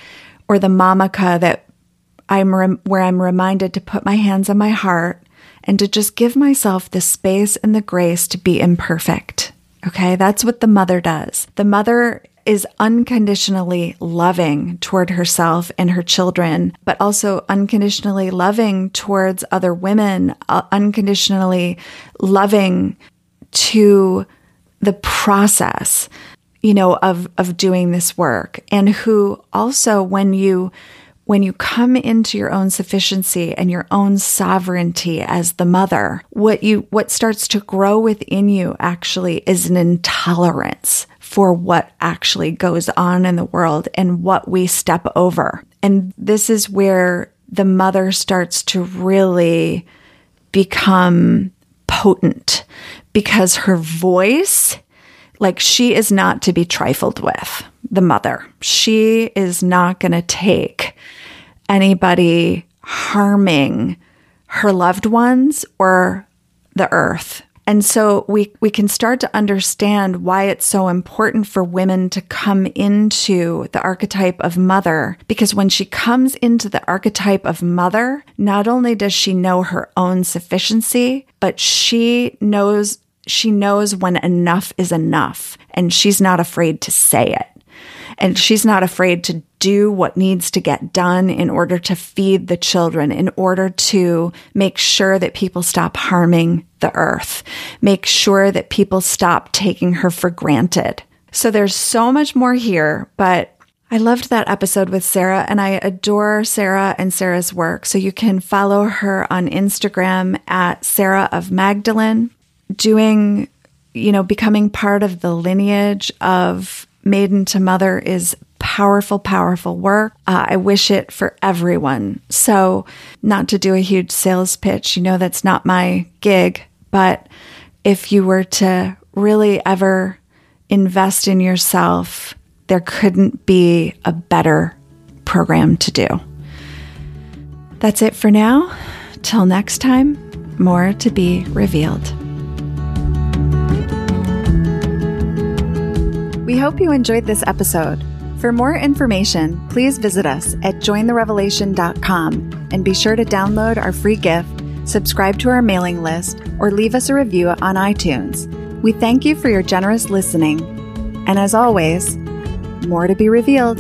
or the mamaka that I'm rem- where I'm reminded to put my hands on my heart and to just give myself the space and the grace to be imperfect. Okay, that's what the mother does. The mother is unconditionally loving toward herself and her children, but also unconditionally loving towards other women, uh, unconditionally loving to the process, you know, of, of doing this work. And who also, when you when you come into your own sufficiency and your own sovereignty as the mother, what you, what starts to grow within you actually is an intolerance for what actually goes on in the world and what we step over. And this is where the mother starts to really become potent because her voice, like she is not to be trifled with, the mother. She is not going to take anybody harming her loved ones or the earth. And so we, we can start to understand why it's so important for women to come into the archetype of mother. Because when she comes into the archetype of mother, not only does she know her own sufficiency, but she knows, she knows when enough is enough and she's not afraid to say it. And she's not afraid to do what needs to get done in order to feed the children, in order to make sure that people stop harming the earth, make sure that people stop taking her for granted. So there's so much more here, but I loved that episode with Sarah and I adore Sarah and Sarah's work. So you can follow her on Instagram at Sarah of Magdalene, doing, you know, becoming part of the lineage of Maiden to Mother is powerful, powerful work. Uh, I wish it for everyone. So, not to do a huge sales pitch, you know, that's not my gig, but if you were to really ever invest in yourself, there couldn't be a better program to do. That's it for now. Till next time, more to be revealed. We hope you enjoyed this episode. For more information, please visit us at jointherevelation.com and be sure to download our free gift, subscribe to our mailing list, or leave us a review on iTunes. We thank you for your generous listening. And as always, more to be revealed.